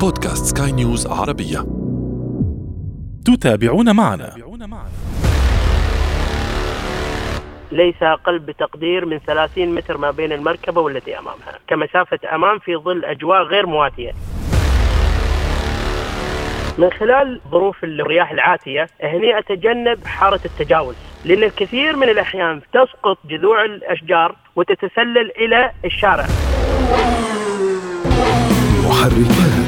بودكاست سكاي نيوز عربية. تتابعون معنا. ليس أقل بتقدير من 30 متر ما بين المركبة والتي أمامها كمسافة أمام في ظل أجواء غير مواتية. من خلال ظروف الرياح العاتية هني أتجنب حارة التجاوز لأن الكثير من الأحيان تسقط جذوع الأشجار وتتسلل إلى الشارع. محركات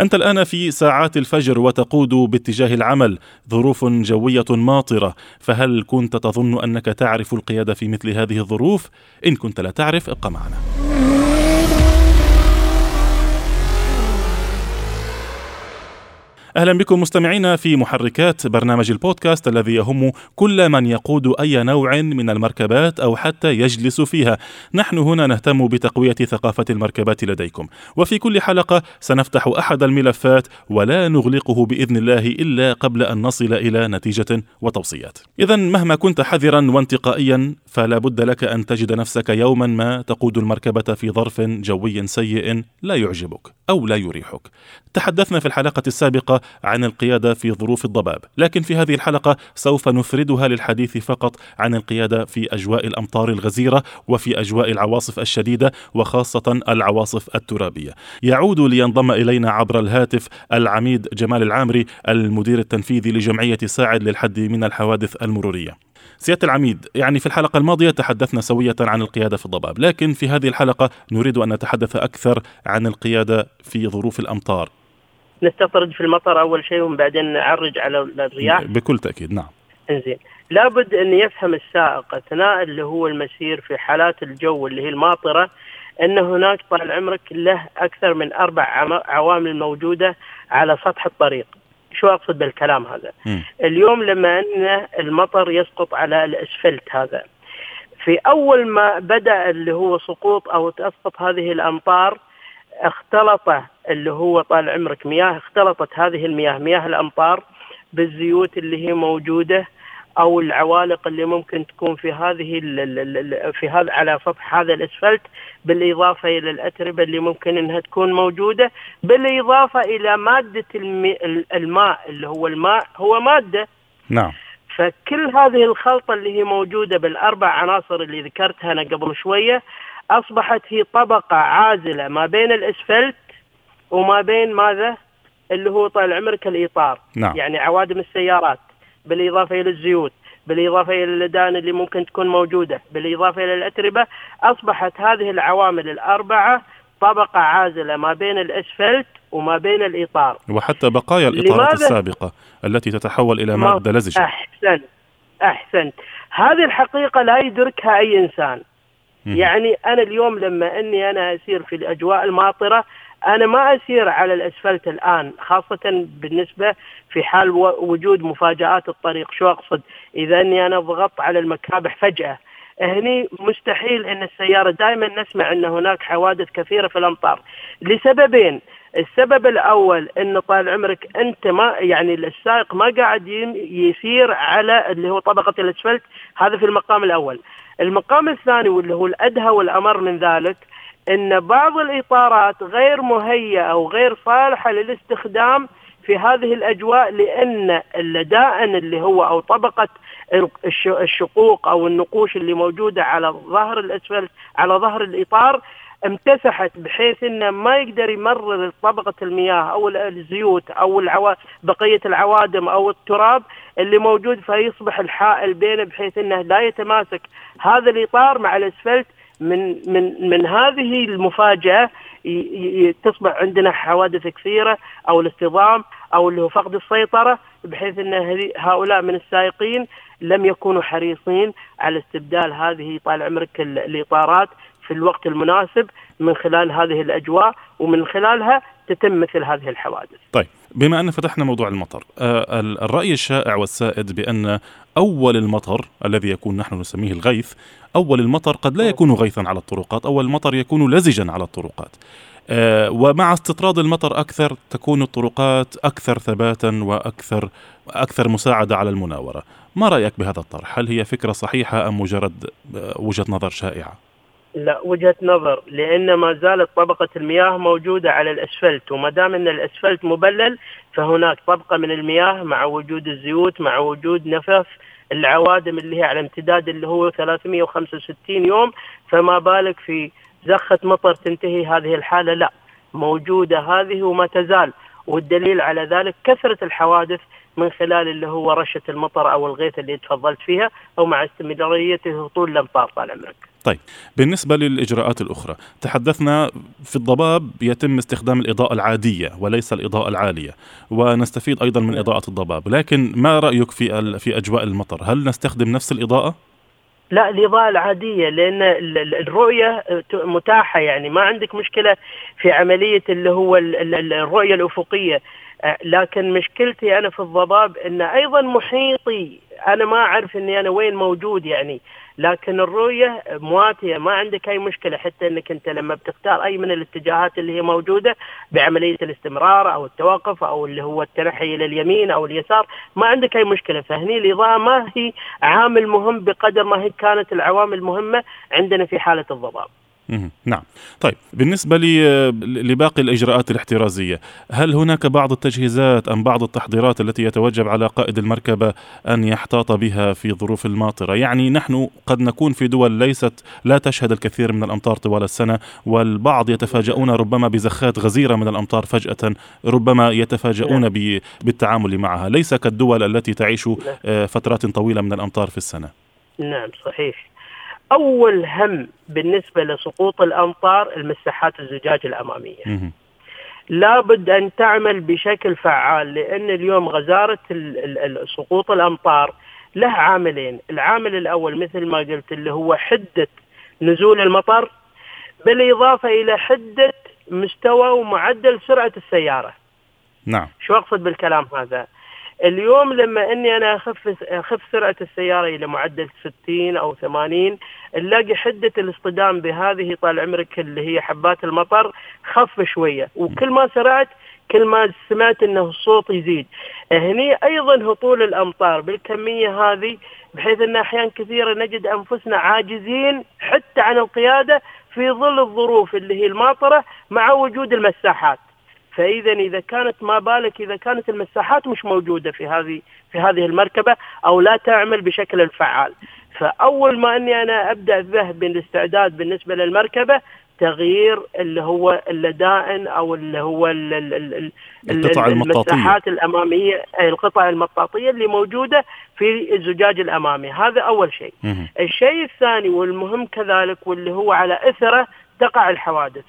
أنت الآن في ساعات الفجر وتقود باتجاه العمل ظروف جوية ماطرة فهل كنت تظن أنك تعرف القيادة في مثل هذه الظروف؟ إن كنت لا تعرف ابقى معنا أهلا بكم مستمعينا في محركات برنامج البودكاست الذي يهم كل من يقود أي نوع من المركبات أو حتى يجلس فيها. نحن هنا نهتم بتقوية ثقافة المركبات لديكم، وفي كل حلقة سنفتح أحد الملفات ولا نغلقه بإذن الله إلا قبل أن نصل إلى نتيجة وتوصيات. اذا مهما كنت حذرا وانتقائيا فلا بد لك أن تجد نفسك يوما ما تقود المركبة في ظرف جوي سيء لا يعجبك أو لا يريحك. تحدثنا في الحلقة السابقة عن القيادة في ظروف الضباب. لكن في هذه الحلقة سوف نفردها للحديث فقط عن القيادة في أجواء الأمطار الغزيرة وفي أجواء العواصف الشديدة وخاصة العواصف الترابية. يعود لينضم إلينا عبر الهاتف العميد جمال العامري المدير التنفيذي لجمعية ساعد للحد من الحوادث المرورية. سيادة العميد يعني في الحلقة الماضية تحدثنا سوية عن القيادة في الضباب. لكن في هذه الحلقة نريد أن نتحدث أكثر عن القيادة في ظروف الأمطار نستطرد في المطر أول شيء وبعدين نعرج على الرياح. بكل تأكيد نعم. إنزين. لابد أن يفهم السائق أثناء اللي هو المسير في حالات الجو اللي هي الماطرة أن هناك طال عمرك له أكثر من أربع عوامل موجودة على سطح الطريق. شو أقصد بالكلام هذا؟ م. اليوم لما أن المطر يسقط على الأسفلت هذا في أول ما بدأ اللي هو سقوط أو تسقط هذه الأمطار اختلط اللي هو طال عمرك مياه اختلطت هذه المياه مياه الأمطار بالزيوت اللي هي موجودة أو العوالق اللي ممكن تكون في هذه في هذا على سطح هذا الأسفلت بالإضافة إلى الأتربة اللي ممكن إنها تكون موجودة بالإضافة إلى مادة الماء اللي هو الماء هو مادة. نعم. فكل هذه الخلطة اللي هي موجودة بالأربع عناصر اللي ذكرتها أنا قبل شوية أصبحت هي طبقة عازلة ما بين الأسفلت وما بين ماذا؟ اللي هو طال عمرك الإطار. نعم. يعني عوادم السيارات بالإضافة إلى الزيوت بالإضافة إلى اللدان اللي ممكن تكون موجودة بالإضافة إلى الأتربة أصبحت هذه العوامل الأربعة طبقة عازلة ما بين الأسفلت وما بين الإطار. وحتى بقايا الإطارات السابقة التي تتحول إلى مادة لزجة. أحسنت. أحسنت. هذه الحقيقة لا يدركها أي إنسان. يعني أنا اليوم لما أني أنا أسير في الأجواء الماطرة أنا ما أسير على الأسفلت الآن خاصة بالنسبة في حال وجود مفاجآت الطريق شو اقصد إذا أني أنا ضغطت على المكابح فجأة. هني مستحيل أن السيارة دائما نسمع أن هناك حوادث كثيرة في الأمطار. لسببين. السبب الأول أن طال عمرك أنت ما يعني السائق ما قاعد يسير على اللي هو طبقة الأسفلت هذا في المقام الأول. المقام الثاني واللي هو الأدهى والأمر من ذلك إن بعض الإطارات غير مهيئة أو غير صالحة للاستخدام في هذه الأجواء لأن اللدائن اللي هو أو طبقة الشقوق أو النقوش اللي موجودة على ظهر الاسفلت على ظهر الإطار امتسحت بحيث إنه ما يقدر يمرر طبقة المياه أو الزيوت أو العوا... بقية العوادم أو التراب اللي موجود فيصبح الحائل بينه بحيث إنه لا يتماسك. هذا الإطار مع الأسفلت من من من هذه المفاجأة تصبح عندنا حوادث كثيرة أو الاصطدام أو اللي هو فقد السيطرة بحيث إن هؤلاء من السائقين لم يكونوا حريصين على استبدال هذه طال عمرك الإطارات. في الوقت المناسب من خلال هذه الأجواء ومن خلالها تتم مثل هذه الحوادث. طيب بما أن فتحنا موضوع المطر، آه الرأي الشائع والسائد بأن أول المطر الذي يكون نحن نسميه الغيث، أول المطر قد لا يكون غيثا على الطرقات، أول المطر يكون لزجا على الطرقات. آه ومع استطراد المطر أكثر تكون الطرقات أكثر ثباتا وأكثر أكثر مساعدة على المناورة ما رأيك بهذا الطرح هل هي فكرة صحيحة أم مجرد وجهة نظر شائعة لا وجهة نظر لأن ما زالت طبقة المياه موجودة على الأسفلت وما دام أن الأسفلت مبلل فهناك طبقة من المياه مع وجود الزيوت مع وجود نفف العوادم اللي هي على امتداد اللي هو 365 يوم فما بالك في زخة مطر تنتهي هذه الحالة؟ لا موجودة هذه وما تزال والدليل على ذلك كثرة الحوادث من خلال اللي هو رشة المطر أو الغيث اللي تفضلت فيها أو مع استمراريته طول الأمطار طال عمرك. طيب بالنسبة للإجراءات الأخرى تحدثنا في الضباب يتم استخدام الإضاءة العادية وليس الإضاءة العالية ونستفيد أيضا من إضاءة الضباب لكن ما رأيك في في أجواء المطر هل نستخدم نفس الإضاءة؟ لا الإضاءة العادية لأن الرؤية متاحة يعني ما عندك مشكلة في عملية اللي هو الرؤية الأفقية لكن مشكلتي أنا في الضباب أن أيضا محيطي. أنا ما أعرف أني أنا وين موجود يعني. لكن الرؤية مواتية ما عندك أي مشكلة. حتى أنك أنت لما بتختار أي من الاتجاهات اللي هي موجودة بعملية الاستمرار أو التوقف أو اللي هو التنحي إلى اليمين أو اليسار ما عندك أي مشكلة. فهني الإضاءة ما هي عامل مهم بقدر ما هي كانت العوامل المهمة عندنا في حالة الضباب. نعم. طيب بالنسبة لباقي الإجراءات الاحترازية هل هناك بعض التجهيزات أم بعض التحضيرات التي يتوجب على قائد المركبة أن يحتاط بها في ظروف الماطرة؟ يعني نحن قد نكون في دول ليست لا تشهد الكثير من الأمطار طوال السنة والبعض يتفاجؤون ربما بزخات غزيرة من الأمطار فجأة ربما يتفاجؤون بالتعامل معها. ليس كالدول التي تعيش آه، فترات طويلة من الأمطار في السنة. نعم صحيح. أول هم بالنسبة لسقوط الأمطار المساحات الزجاج الأمامية. لابد أن تعمل بشكل فعال لأن اليوم غزارة سقوط الأمطار له عاملين، العامل الأول مثل ما قلت اللي هو حدة نزول المطر بالإضافة إلى حدة مستوى ومعدل سرعة السيارة. نعم. شو أقصد بالكلام هذا؟ اليوم لما إني أنا أخف أخف سرعة السيارة إلى معدل 60 أو 80 نلاقي حدة الاصطدام بهذه طال عمرك اللي هي حبات المطر خف شوية وكل ما سرعت كل ما سمعت إنه الصوت يزيد. هني أيضا هطول الأمطار بالكمية هذه بحيث إن احيان كثيره نجد أنفسنا عاجزين حتى عن القيادة في ظل الظروف اللي هي الماطرة مع وجود المساحات. فإذا إذا كانت ما بالك إذا كانت المساحات مش موجودة في هذه في هذه المركبة أو لا تعمل بشكل فعال. فأول ما إني أنا أبدأ به بالاستعداد بالنسبة للمركبة تغيير اللي هو اللدائن أو اللي هو القطع المطاطية. المساحات الأمامية القطع المطاطية اللي موجودة في الزجاج الأمامي. هذا أول شيء. الشيء الثاني والمهم كذلك واللي هو على إثره تقع الحوادث.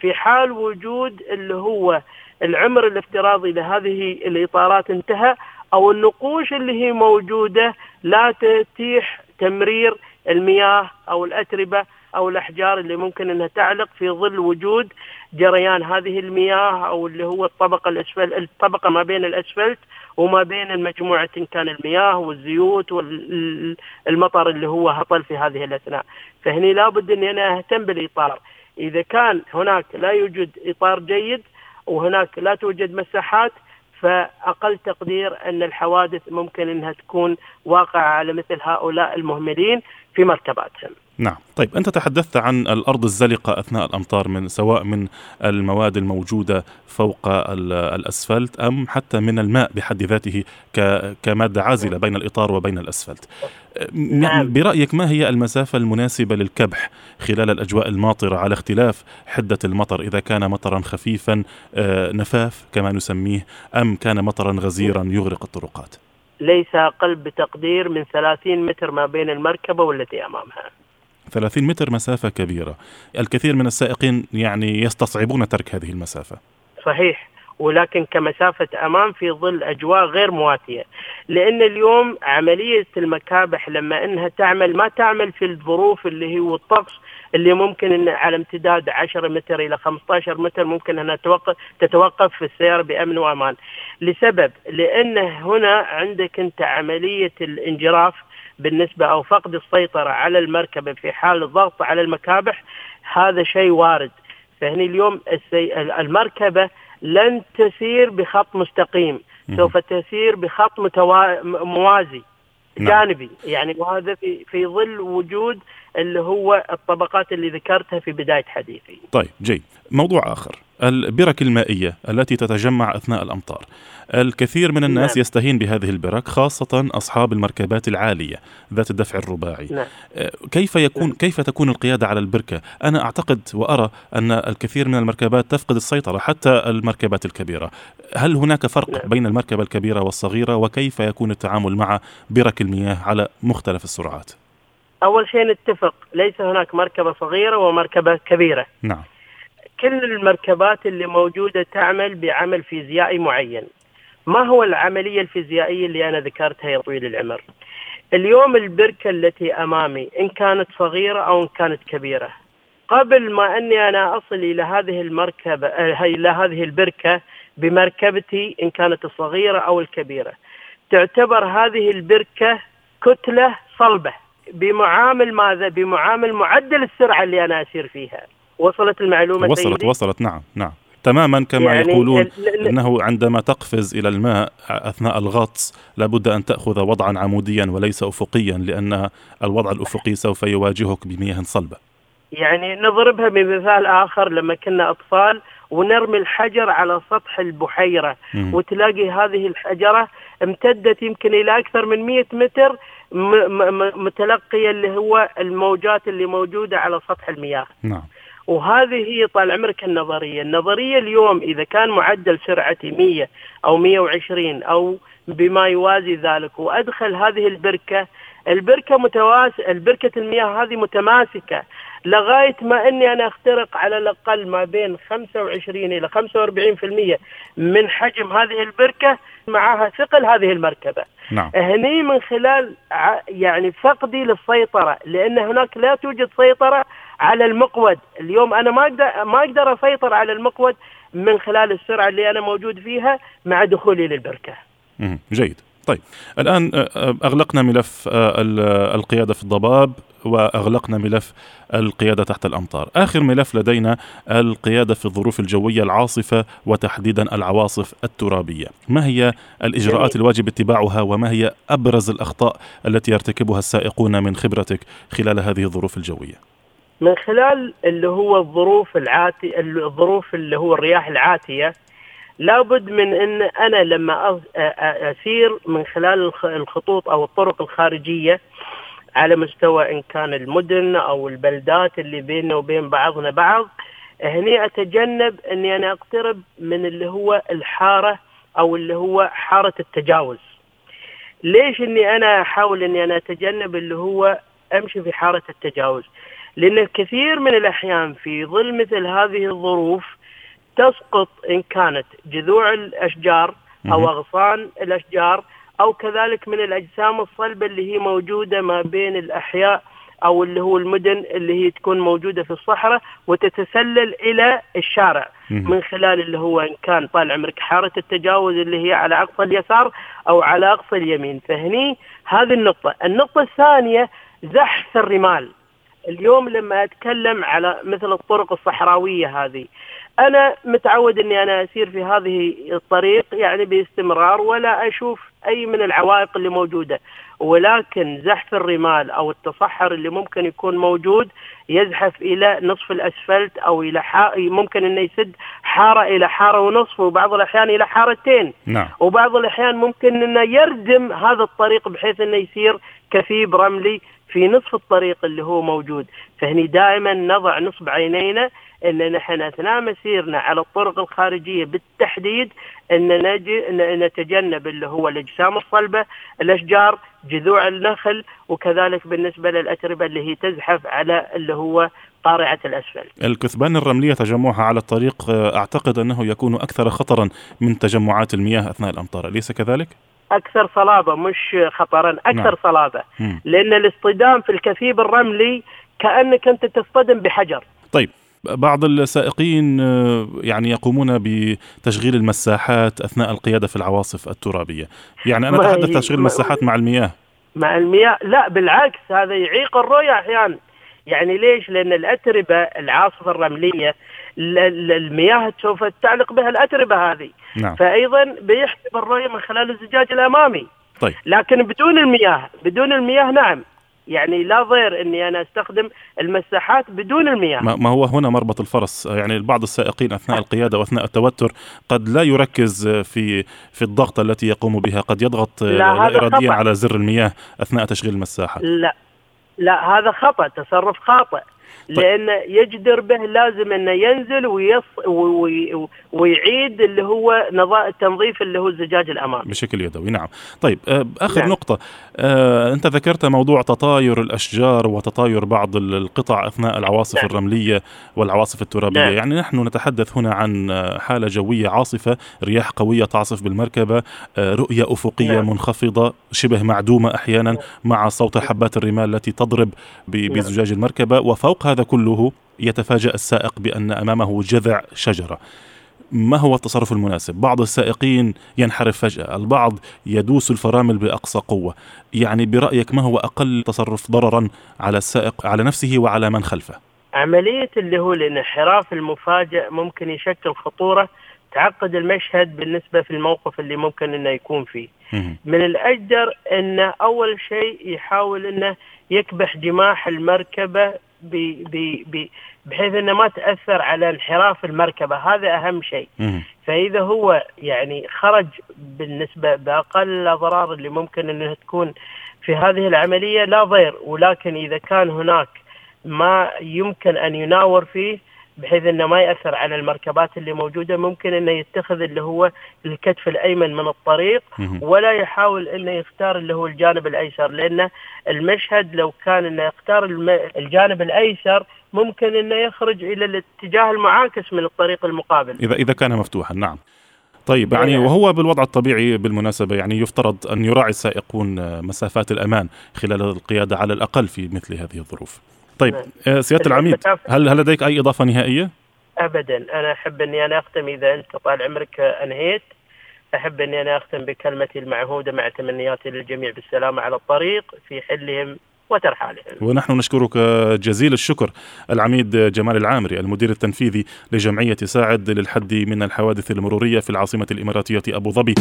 في حال وجود اللي هو العمر الافتراضي لهذه الإطارات انتهى أو النقوش اللي هي موجودة لا تتيح تمرير المياه أو الأتربة أو الأحجار اللي ممكن إنها تعلق في ظل وجود جريان. هذه المياه أو اللي هو الطبقة الاسفل الطبقة ما بين الأسفلت وما بين المجموعة إن كان المياه والزيوت والمطر اللي هو هطل في هذه الأثناء. فهني لابد اني أنا أهتم بالإطار. إذا كان هناك لا يوجد إطار جيد وهناك لا توجد مساحات فأقل تقدير أن الحوادث ممكن أنها تكون واقعة على مثل هؤلاء المهملين في مركباتهم نعم. طيب أنت تحدثت عن الأرض الزلقة أثناء الأمطار من سواء من المواد الموجودة فوق الأسفلت أم حتى من الماء بحد ذاته كمادة عازلة بين الإطار وبين الأسفلت. نعم. برأيك ما هي المسافة المناسبة للكبح خلال الأجواء الماطرة على اختلاف حدة المطر؟ إذا كان مطرا خفيفا آه، نفاف كما نسميه أم كان مطرا غزيرا يغرق الطرقات؟ ليس أقل بتقدير من 30 متر ما بين المركبة والتي أمامها. 30 متر مسافة كبيرة. الكثير من السائقين يعني يستصعبون ترك هذه المسافة. صحيح. ولكن كمسافة أمام في ظل أجواء غير مواتية. لأن اليوم عملية المكابح لما أنها تعمل ما تعمل في الظروف اللي هي والطقس اللي ممكن أن على امتداد 10 متر إلى 15 متر ممكن أنها توقف تتوقف في السيارة بأمن وأمان. لسبب لأن هنا عندك أنت عملية الانجراف بالنسبة أو فقد السيطرة على المركبة في حال الضغط على المكابح هذا شيء وارد. فهني اليوم المركبة لن تسير بخط مستقيم. سوف تسير بخط متوا... موازي نعم. جانبي. يعني وهذا في في ظل وجود اللي هو الطبقات اللي ذكرتها في بداية حديثي. طيب جيد موضوع آخر البرك المائية التي تتجمع أثناء الأمطار الكثير من الناس نعم. يستهين بهذه البرك خاصة أصحاب المركبات العالية ذات الدفع الرباعي نعم. آه، كيف يكون نعم. كيف تكون القيادة على البركة أنا أعتقد وأرى أن الكثير من المركبات تفقد السيطرة حتى المركبات الكبيرة هل هناك فرق نعم. بين المركبة الكبيرة والصغيرة وكيف يكون التعامل مع برك المياه على مختلف السرعات أول شيء نتفق ليس هناك مركبة صغيرة ومركبة كبيرة. نعم كل المركبات اللي موجودة تعمل بعمل فيزيائي معين. ما هو العملية الفيزيائية اللي أنا ذكرتها يا طويل العمر؟ اليوم البركة التي أمامي إن كانت صغيرة أو إن كانت كبيرة. قبل ما أني أنا أصل إلى هذه المركبة آه، إلى هذه البركة بمركبتي إن كانت الصغيرة أو الكبيرة. تعتبر هذه البركة كتلة صلبة بمعامل ماذا؟ بمعامل معدل السرعة اللي أنا أسير فيها. وصلت المعلومة وصلت سيدي؟ وصلت نعم نعم تماما كما يعني يقولون إنه عندما تقفز إلى الماء أثناء الغطس لابد أن تأخذ وضعا عموديا وليس افقيا لأن الوضع الأفقي سوف يواجهك بمياه صلبة. يعني نضربها بمثال آخر لما كنا أطفال ونرمي الحجر على سطح البحيرة مم. وتلاقي هذه الحجرة امتدت يمكن إلى أكثر من 100 متر م- م- م- متلقية اللي هو الموجات اللي موجودة على سطح المياه. نعم. وهذه هي طال عمرك النظرية. النظرية اليوم إذا كان معدل سرعتي 100 أو 120 أو بما يوازي ذلك وأدخل هذه البركة البركة متواس البركة المياه هذه متماسكة. لغاية ما أني أنا أخترق على الأقل ما بين 25 إلى 45% من حجم هذه البركة معها ثقل هذه المركبة. نعم. هني من خلال يعني فقدي للسيطرة لأن هناك لا توجد سيطرة على المقود. اليوم أنا ما أقدر ما أقدر أسيطر على المقود من خلال السرعة اللي أنا موجود فيها مع دخولي للبركة. مم. جيد. طيب. الآن أغلقنا ملف ال- القيادة في الضباب. وأغلقنا ملف القيادة تحت الأمطار. آخر ملف لدينا القيادة في الظروف الجوية العاصفة وتحديدا العواصف الترابية. ما هي الإجراءات جميل. الواجب اتباعها وما هي أبرز الأخطاء التي يرتكبها السائقون من خبرتك خلال هذه الظروف الجوية؟ من خلال اللي هو الظروف العاتي الظروف اللي هو الرياح العاتية لابد من إن أنا لما أسير من خلال الخ- الخطوط أو الطرق الخارجية على مستوى إن كان المدن أو البلدات اللي بيننا وبين بعضنا بعض هني أتجنب إني أنا أقترب من اللي هو الحارة أو اللي هو حارة التجاوز ليش إني أنا أحاول إني أنا أتجنب اللي هو أمشي في حارة التجاوز لأن كثير من الأحيان في ظل مثل هذه الظروف تسقط إن كانت جذوع الأشجار أو. أغصان الأشجار أو كذلك من الأجسام الصلبة اللي هي موجودة ما بين الأحياء أو اللي هو المدن اللي هي تكون موجودة في الصحراء وتتسلل إلى الشارع. من خلال اللي هو إن كان طال عمرك حارة التجاوز اللي هي على اقصى اليسار أو على اقصى اليمين. فهني هذه النقطة، النقطة الثانية زحف الرمال. اليوم لما أتكلم على مثل الطرق الصحراوية هذه أنا متعود إني أنا أسير في هذه الطريق يعني باستمرار ولا أشوف أي من العوائق اللي موجودة. ولكن زحف الرمال أو التصحر اللي ممكن يكون موجود يزحف إلى نصف الأسفلت أو إلى حا... ممكن إنه يسد حارة إلى حارة ونصف وبعض الأحيان إلى حارتين. نعم. وبعض الأحيان ممكن إنه يردم هذا الطريق بحيث إنه يصير كثيب رملي في نصف الطريق اللي هو موجود. فهني دائما نضع نصب عينينا إن نحن أثناء مسيرنا على الطرق الخارجية بالتحديد إن نجي نتجنب اللي هو الأجسام الصلبة، الأشجار، جذوع النخل وكذلك بالنسبة للأتربة اللي هي تزحف على اللي هو قارعه الأسفل. الكثبان الرملية تجمعها على الطريق آه، أعتقد أنه يكون أكثر خطرا من تجمعات المياه أثناء الأمطار أليس كذلك أكثر صلابة مش خطرا، أكثر نعم. صلابة. مم. لأن الاصطدام في الكثيب الرملي كأنك أنت تصطدم بحجر. طيب بعض السائقين آه، يعني يقومون بتشغيل المساحات أثناء القيادة في العواصف الترابية. يعني أنا أتحدث تشغيل المساحات مع المياه. مع المياه؟ لا بالعكس هذا يعيق الرؤية أحيانا. يعني ليش؟ لأن الأتربة العاصفة الرملية المياه سوف تعلق بها الأتربة هذه. نعم. فايضا بيحجب الرؤية من خلال الزجاج الأمامي. طيب. لكن بدون المياه بدون المياه نعم. يعني لا ضير إني أنا أستخدم المساحات بدون المياه. ما هو هنا مربط الفرس. يعني بعض السائقين أثناء القيادة وأثناء التوتر قد لا يركز في في الضغط التي يقوم بها. قد يضغط لا إراديا على زر المياه أثناء تشغيل المساحة. لا لا هذا خطأ تصرف خاطئ. لأن يجدر به لازم أنه ينزل ويص وي ويعيد اللي هو التنظيف اللي هو الزجاج الامامي بشكل يدوي نعم طيب آه، آخر نعم. نقطة آه، أنت ذكرت موضوع تطاير الأشجار وتطاير بعض القطع أثناء العواصف نعم. الرملية والعواصف الترابية نعم. يعني نحن نتحدث هنا عن حالة جوية عاصفة رياح قوية تعصف بالمركبة آه، رؤية أفقية نعم. منخفضة شبه معدومة أحيانا نعم. مع صوت حبات الرمال التي تضرب نعم. بزجاج المركبة وفوق هذا كله يتفاجأ السائق بأن أمامه جذع شجرة. ما هو التصرف المناسب؟ بعض السائقين ينحرف فجأة البعض يدوس الفرامل بأقصى قوة. يعني برأيك ما هو أقل تصرف ضررا على السائق على نفسه وعلى من خلفه؟ عملية اللي هو الانحراف المفاجئ ممكن يشكل خطورة تعقد المشهد بالنسبة في الموقف اللي ممكن إنه يكون فيه. من الأجدر انه أول شيء يحاول إنه يكبح جماح المركبة بحيث إنه ما تأثر على انحراف المركبة. هذا أهم شيء. فإذا هو يعني خرج بالنسبة بأقل الأضرار اللي ممكن إنها تكون في هذه العملية لا ضير. ولكن إذا كان هناك ما يمكن أن يناور فيه بحيث إنه ما يأثر على المركبات اللي موجودة ممكن إنه يتخذ اللي هو الكتف الأيمن من الطريق ولا يحاول إنه يختار اللي هو الجانب الأيسر لأن المشهد لو كان إنه يختار الجانب الأيسر ممكن إنه يخرج إلى الاتجاه المعاكس من الطريق المقابل. إذا إذا كان مفتوحا نعم. طيب يعني نعم. وهو بالوضع الطبيعي بالمناسبة يعني يفترض أن يراعي السائقون مسافات الأمان خلال القيادة على الأقل في مثل هذه الظروف. طيب. آه، سيادة العميد هل هل لديك أي إضافة نهائية؟ ابدا أنا أحب أني أنا أختم إذا أنت طال عمرك أنهيت أحب أني أنا أختم بكلمتي المعهودة مع تمنياتي للجميع بالسلامه على الطريق في حلهم وترحالهم. ونحن نشكرك جزيل الشكر العميد جمال العامري المدير التنفيذي لجمعية ساعد للحد من الحوادث المرورية في العاصمة الإماراتية أبو ظبي.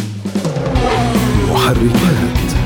محركات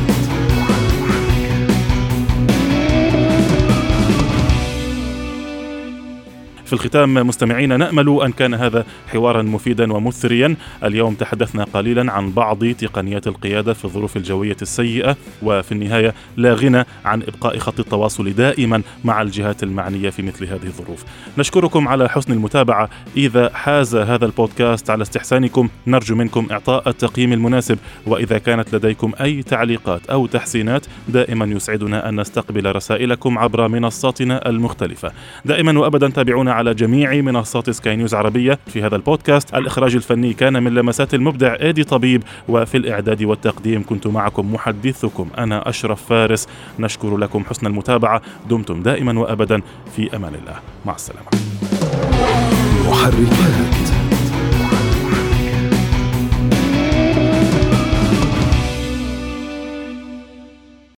في الختام مستمعينا نأمل أن كان هذا حوارا مفيدا ومثريا. اليوم تحدثنا قليلا عن بعض تقنيات القيادة في الظروف الجوية السيئة وفي النهاية لا غنى عن إبقاء خط التواصل دائما مع الجهات المعنية في مثل هذه الظروف. نشكركم على حسن المتابعة. إذا حاز هذا البودكاست على استحسانكم نرجو منكم إعطاء التقييم المناسب. وإذا كانت لديكم أي تعليقات أو تحسينات دائما يسعدنا أن نستقبل رسائلكم عبر منصاتنا المختلفة. دائما وابدا تابعونا على جميع منصات سكاي نيوز عربية. في هذا البودكاست الإخراج الفني كان من لمسات المبدع إيدي طبيب وفي الإعداد والتقديم كنت معكم محدثكم. أنا أشرف فارس. نشكر لكم حسن المتابعة. دمتم دائما وأبدا. في أمان الله. مع السلامة. محركات.